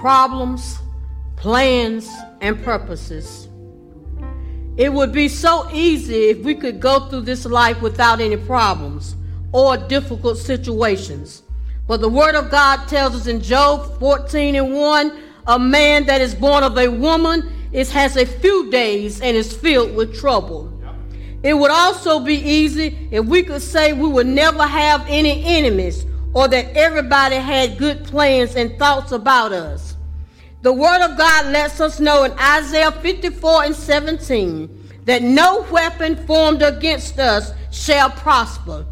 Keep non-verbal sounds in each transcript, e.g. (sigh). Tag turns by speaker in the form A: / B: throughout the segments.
A: problems, plans, and purposes. It would be so easy if we could go through this life without any problems or difficult situations. But the Word of God tells us in Job 14 and 1 a man that is born of a woman is, has a few days and is filled with trouble. It would also be easy if we could say we would never have any enemies or that everybody had good plans and thoughts about us. The Word of God lets us know in Isaiah 54 and 17 that no weapon formed against us shall prosper.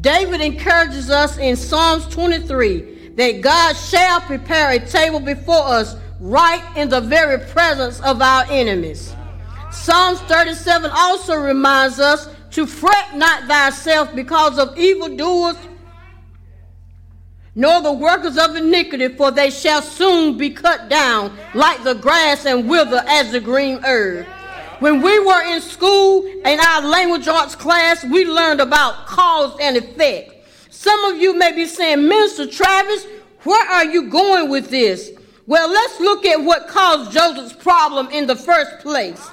A: David encourages us in Psalms 23 that God shall prepare a table before us right in the very presence of our enemies. Psalms 37 also reminds us to fret not thyself because of evildoers, nor the workers of iniquity, for they shall soon be cut down like the grass and wither as the green herb. When we were in school in our language arts class, we learned about cause and effect. Some of you may be saying, Minister Travis, where are you going with this? Well, let's look at what caused Joseph's problem in the first place.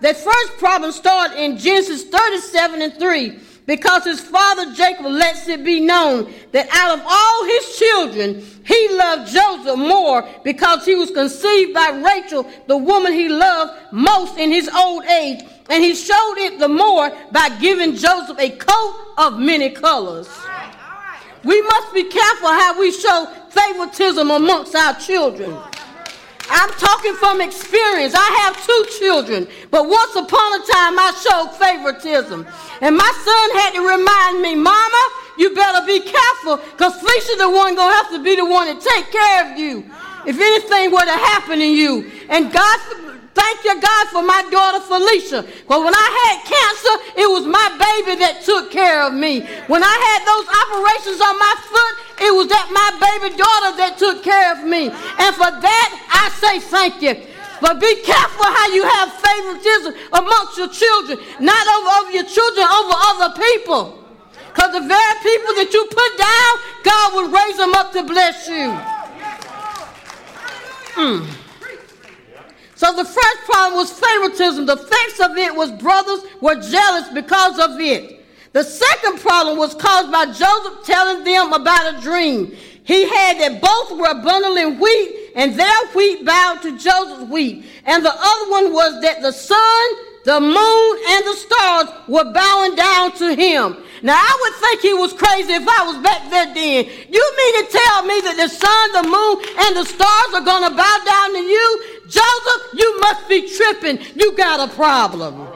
A: The first problem started in Genesis 37 and 3 because his father Jacob lets it be known that out of all his children, he loved Joseph more because he was conceived by Rachel, the woman he loved most in his old age. And he showed it the more by giving Joseph a coat of many colors. We must be careful how we show favoritism amongst our children. I'm talking from experience. I have two children, but once upon a time I showed favoritism. And my son had to remind me, Mama, you better be careful because Felicia's the one going to have to be the one to take care of you if anything were to happen to you. And God, thank you, God, for my daughter Felicia. But when I had cancer, it was my baby that took care of me. When I had those operations on my foot, it was that my baby daughter that took care of me. And for that, I say thank you. But be careful how you have favoritism amongst your children, not over, over your children, over other people. Because the very people that you put down, God will raise them up to bless you. Mm. So the first problem was favoritism. The effects of it was brothers were jealous because of it. The second problem was caused by Joseph telling them about a dream. He had that both were bundling wheat, and their wheat bowed to Joseph's wheat. And the other one was that the sun, the moon, and the stars were bowing down to him. Now, I would think he was crazy if I was back there then. You mean to tell me that the sun, the moon, and the stars are going to bow down to you? Joseph, you must be tripping. You got a problem.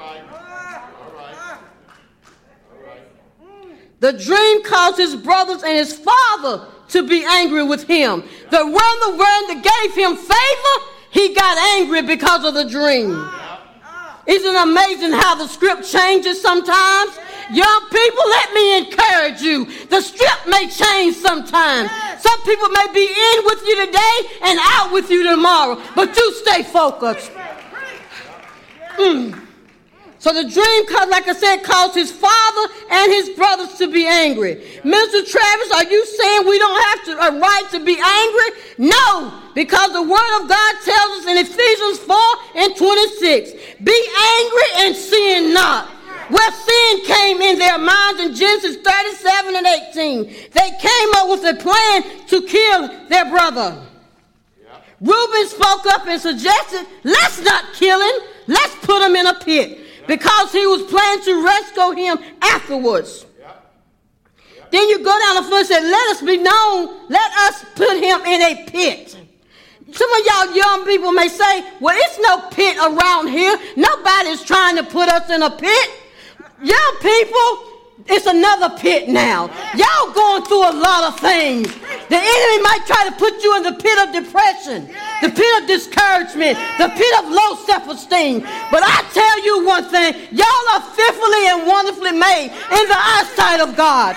A: The dream caused his brothers and his father to be angry with him. The one the one that gave him favor, he got angry because of the dream. Isn't it amazing how the script changes sometimes? Young people, let me encourage you. The script may change sometimes. Some people may be in with you today and out with you tomorrow, but you stay focused. Mm. So the dream, like I said, caused his father and his brothers to be angry. Mr. Travis, are you saying we don't have to, a right to be angry? No, because the word of God tells us in Ephesians 4 and 26, be angry and sin not. Where sin came in their minds in Genesis 37 and 18, they came up with a plan to kill their brother. Reuben spoke up and suggested, let's not kill him, let's put him in a pit because he was planning to rescue him afterwards. Then you go down the foot and say, Let us be known, let us put him in a pit. Some of y'all young people may say, Well, it's no pit around here. Nobody's trying to put us in a pit. Young people, it's another pit now. Y'all going through a lot of things. The enemy might try to put you in the pit of depression, the pit of discouragement, the pit of low self-esteem. But I tell you one thing, y'all are fearfully and wonderfully made in the eyesight of God.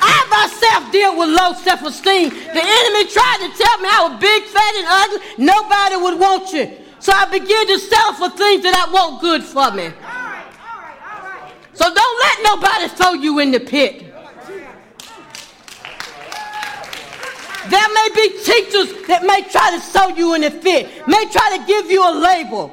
A: I myself deal with low self-esteem. The enemy tried to tell me I was big, fat, and ugly. Nobody would want you. So I began to settle for things that I want good for me. So don't let nobody throw you in the pit. There may be teachers that may try to sew you in the pit, may try to give you a label.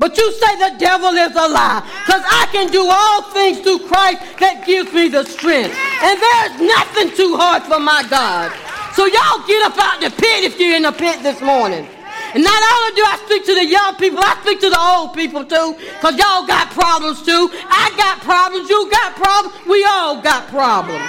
A: But you say the devil is a lie. Because I can do all things through Christ that gives me the strength. And there's nothing too hard for my God. So y'all get up out the pit if you're in the pit this morning. And not only do I speak to the young people, I speak to the old people too, because y'all got problems too. I got problems, you got problems, we all got problems.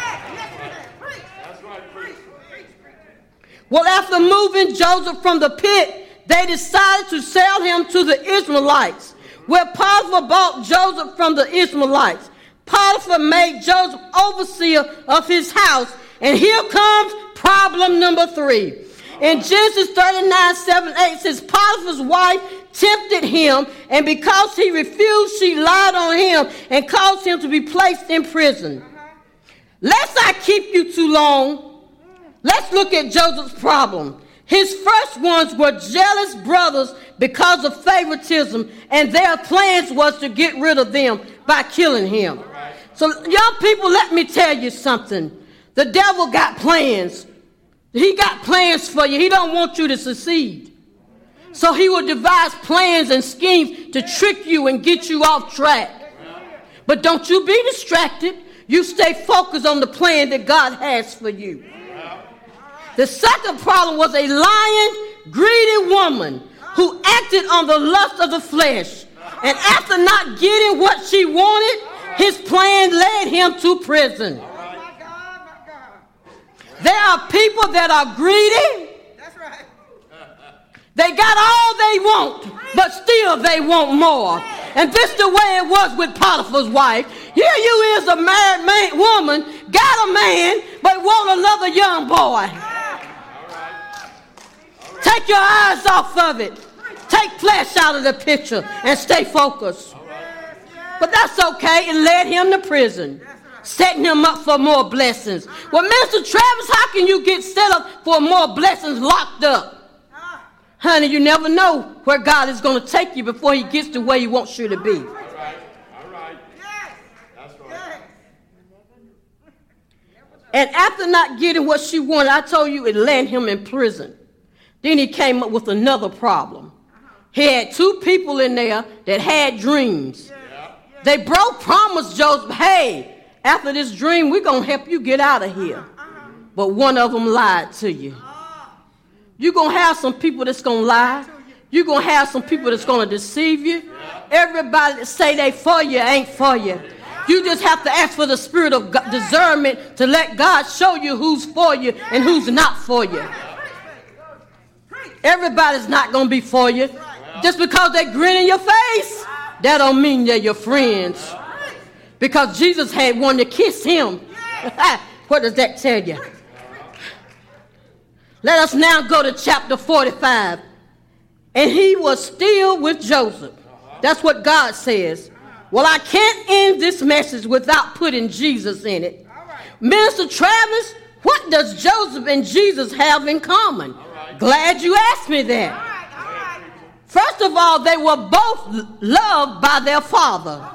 A: Well, after moving Joseph from the pit, they decided to sell him to the Ishmaelites. where Potiphar bought Joseph from the Ishmaelites. Potiphar made Joseph overseer of his house, and here comes problem number three. In Genesis 39, 7, 8 says, Potiphar's wife tempted him, and because he refused, she lied on him and caused him to be placed in prison. Lest I keep you too long, let's look at Joseph's problem. His first ones were jealous brothers because of favoritism, and their plans was to get rid of them by killing him. So, young people, let me tell you something. The devil got plans. He got plans for you. He don't want you to succeed. So he will devise plans and schemes to trick you and get you off track. But don't you be distracted. You stay focused on the plan that God has for you. The second problem was a lying, greedy woman who acted on the lust of the flesh. And after not getting what she wanted, his plan led him to prison. There are people that are greedy. That's right. They got all they want, but still they want more. And this the way it was with Potiphar's wife. Here you is a married man, woman, got a man, but want another young boy. Take your eyes off of it. Take flesh out of the picture and stay focused. But that's okay. It led him to prison, setting him up for more blessings. Well, Minister Travis, how can you get set up for more blessings locked up? Honey, you never know where God is going to take you before he gets to where he wants you to be. All right. All right. That's right. And after not getting what she wanted, I told you it landed him in prison. Then he came up with another problem. He had two people in there that had dreams. They broke promise Joseph, hey, after this dream, we're going to help you get out of here. But one of them lied to you. You're going to have some people that's going to lie. You're going to have some people that's going to deceive you. Everybody that say they for you ain't for you. You just have to ask for the spirit of discernment to let God show you who's for you and who's not for you. Everybody's not going to be for you. Just because they grin in your face, that don't mean they're your friends. Because Jesus had one to kiss him. (laughs) what does that tell you? Let us now go to chapter 45. And he was still with Joseph. That's what God says. Well, I can't end this message without putting Jesus in it. Minister Travis, what does Joseph and Jesus have in common? Glad you asked me that. First of all, they were both loved by their father.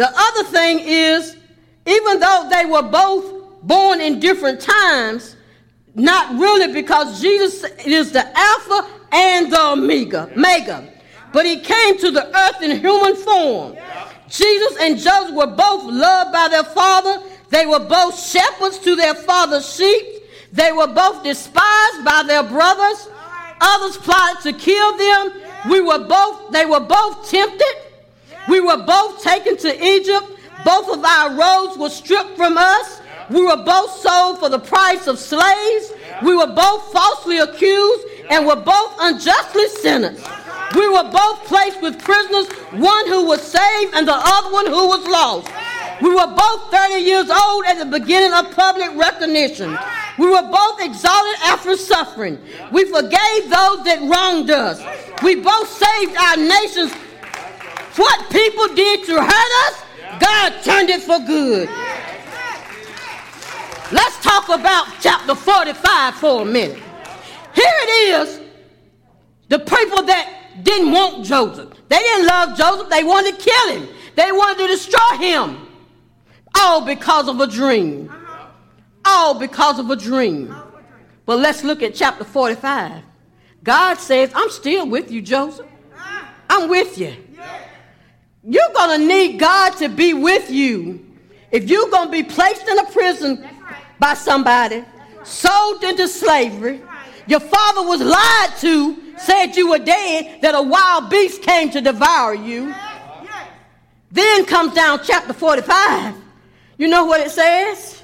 A: The other thing is, even though they were both born in different times, not really because Jesus is the Alpha and the Omega, Mega. But he came to the earth in human form. Jesus and Joseph were both loved by their father. They were both shepherds to their father's sheep. They were both despised by their brothers. Others plotted to kill them. We were both, they were both tempted. We were both taken to Egypt. Both of our robes were stripped from us. We were both sold for the price of slaves. We were both falsely accused and were both unjustly sentenced. We were both placed with prisoners, one who was saved and the other one who was lost. We were both 30 years old at the beginning of public recognition. We were both exalted after suffering. We forgave those that wronged us. We both saved our nations. What people did to hurt us, God turned it for good. Let's talk about chapter 45 for a minute. Here it is the people that didn't want Joseph. They didn't love Joseph, they wanted to kill him, they wanted to destroy him. All because of a dream all because of a dream. But let's look at chapter 45. God says, I'm still with you, Joseph. I'm with you. You're going to need God to be with you. If you're going to be placed in a prison by somebody, sold into slavery, your father was lied to, said you were dead, that a wild beast came to devour you. Then comes down chapter 45. You know what it says?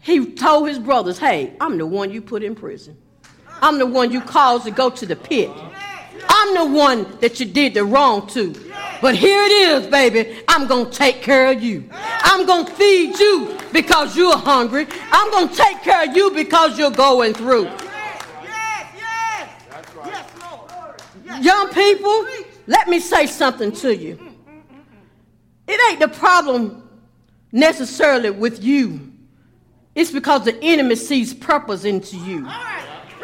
A: He told his brothers, Hey, I'm the one you put in prison. I'm the one you caused to go to the pit. I'm the one that you did the wrong to. But here it is, baby. I'm going to take care of you. I'm going to feed you because you're hungry. I'm going to take care of you because you're going through. Yes, yes, yes. Young people, let me say something to you. It ain't the problem necessarily with you. It's because the enemy sees purpose into you.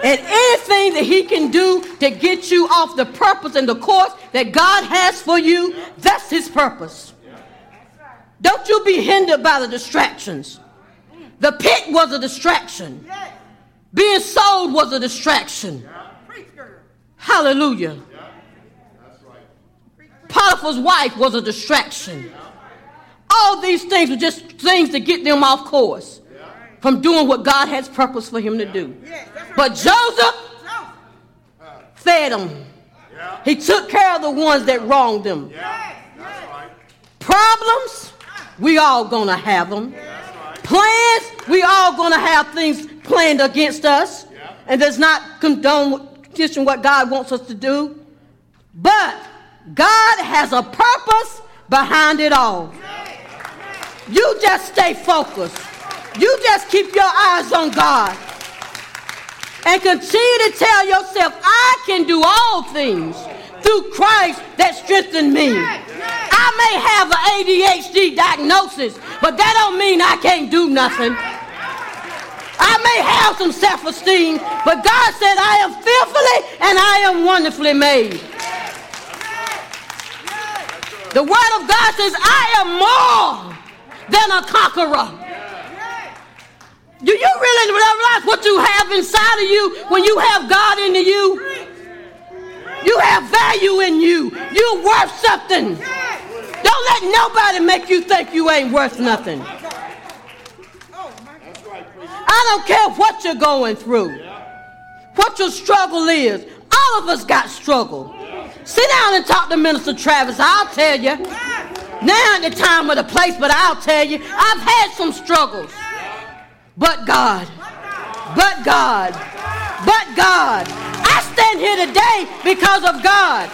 A: And anything that he can do to get you off the purpose and the course that God has for you, that's his purpose. Don't you be hindered by the distractions. The pit was a distraction. Being sold was a distraction. Hallelujah. Potiphar's wife was a distraction. All these things were just things to get them off course from doing what God has purpose for him to do. But Joseph fed them. He took care of the ones that wronged them. Problems, we all gonna have them. Plans, we all gonna have things planned against us, and does not condone what God wants us to do. But God has a purpose behind it all. You just stay focused. You just keep your eyes on God. And continue to tell yourself, I can do all things through Christ that strengthened me. I may have an ADHD diagnosis, but that don't mean I can't do nothing. I may have some self-esteem, but God said I am fearfully and I am wonderfully made. The word of God says I am more than a conqueror. Do you really realize what you have inside of you when you have God in you? You have value in you. You're worth something. Don't let nobody make you think you ain't worth nothing. I don't care what you're going through, what your struggle is. All of us got struggle. Sit down and talk to Minister Travis. I'll tell you. Now ain't the time or the place, but I'll tell you, I've had some struggles. But God. But God. But God. I stand here today because of God.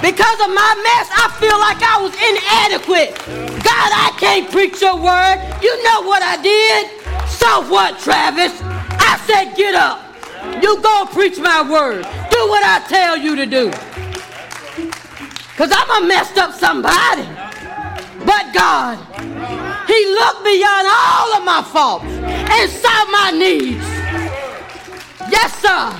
A: Because of my mess, I feel like I was inadequate. God, I can't preach your word. You know what I did? So what, Travis? I said, get up. You go preach my word. Do what I tell you to do. Because I'm a messed up somebody. But God, He looked beyond all of my faults and saw my needs. Yes, sir.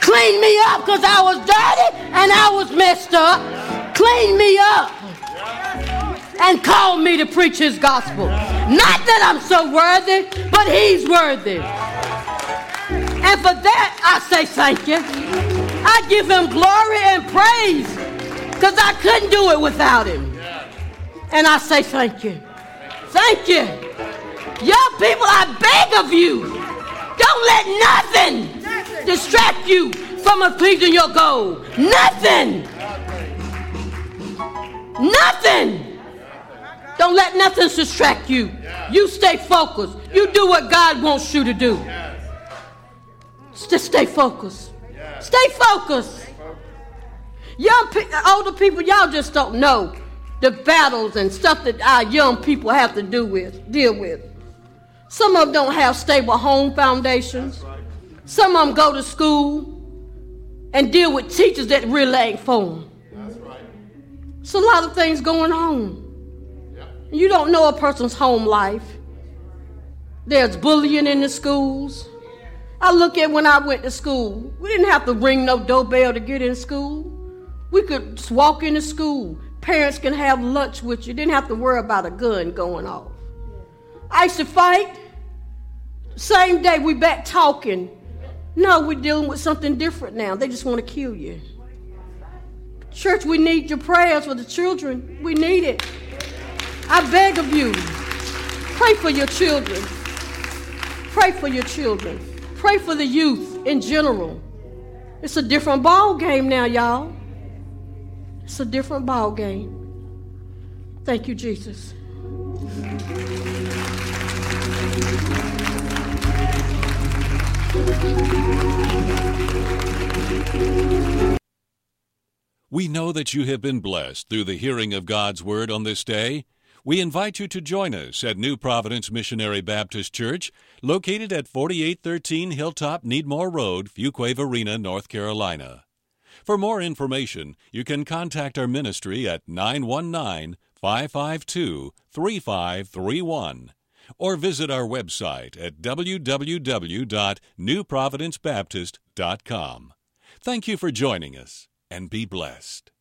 A: Clean me up because I was dirty and I was messed up. Clean me up and called me to preach his gospel. Not that I'm so worthy, but he's worthy. And for that, I say thank you. I give him glory and praise because I couldn't do it without him. And I say thank you. Thank you. Young people, I beg of you, don't let nothing distract you from achieving your goal. Nothing. Nothing. Don't let nothing distract you. You stay focused. You do what God wants you to do. Just stay focused. Stay focused. Young, older people, y'all just don't know the battles and stuff that our young people have to do with, deal with. Some of them don't have stable home foundations. Some of them go to school and deal with teachers that really ain't for them. It's a lot of things going on. You don't know a person's home life. There's bullying in the schools. I look at when I went to school. We didn't have to ring no doorbell to get in school. We could just walk into school, Parents can have lunch with you. Didn't have to worry about a gun going off. I used to fight. Same day we back talking. No, we're dealing with something different now. They just want to kill you. Church, we need your prayers for the children. We need it. I beg of you, pray for your children. Pray for your children. Pray for the youth in general. It's a different ball game now, y'all. It's a different ball game. Thank you, Jesus.
B: We know that you have been blessed through the hearing of God's Word on this day. We invite you to join us at New Providence Missionary Baptist Church, located at 4813 Hilltop Needmore Road, Fuquay Varina, North Carolina. For more information, you can contact our ministry at 919 552 3531 or visit our website at www.newprovidencebaptist.com. Thank you for joining us and be blessed.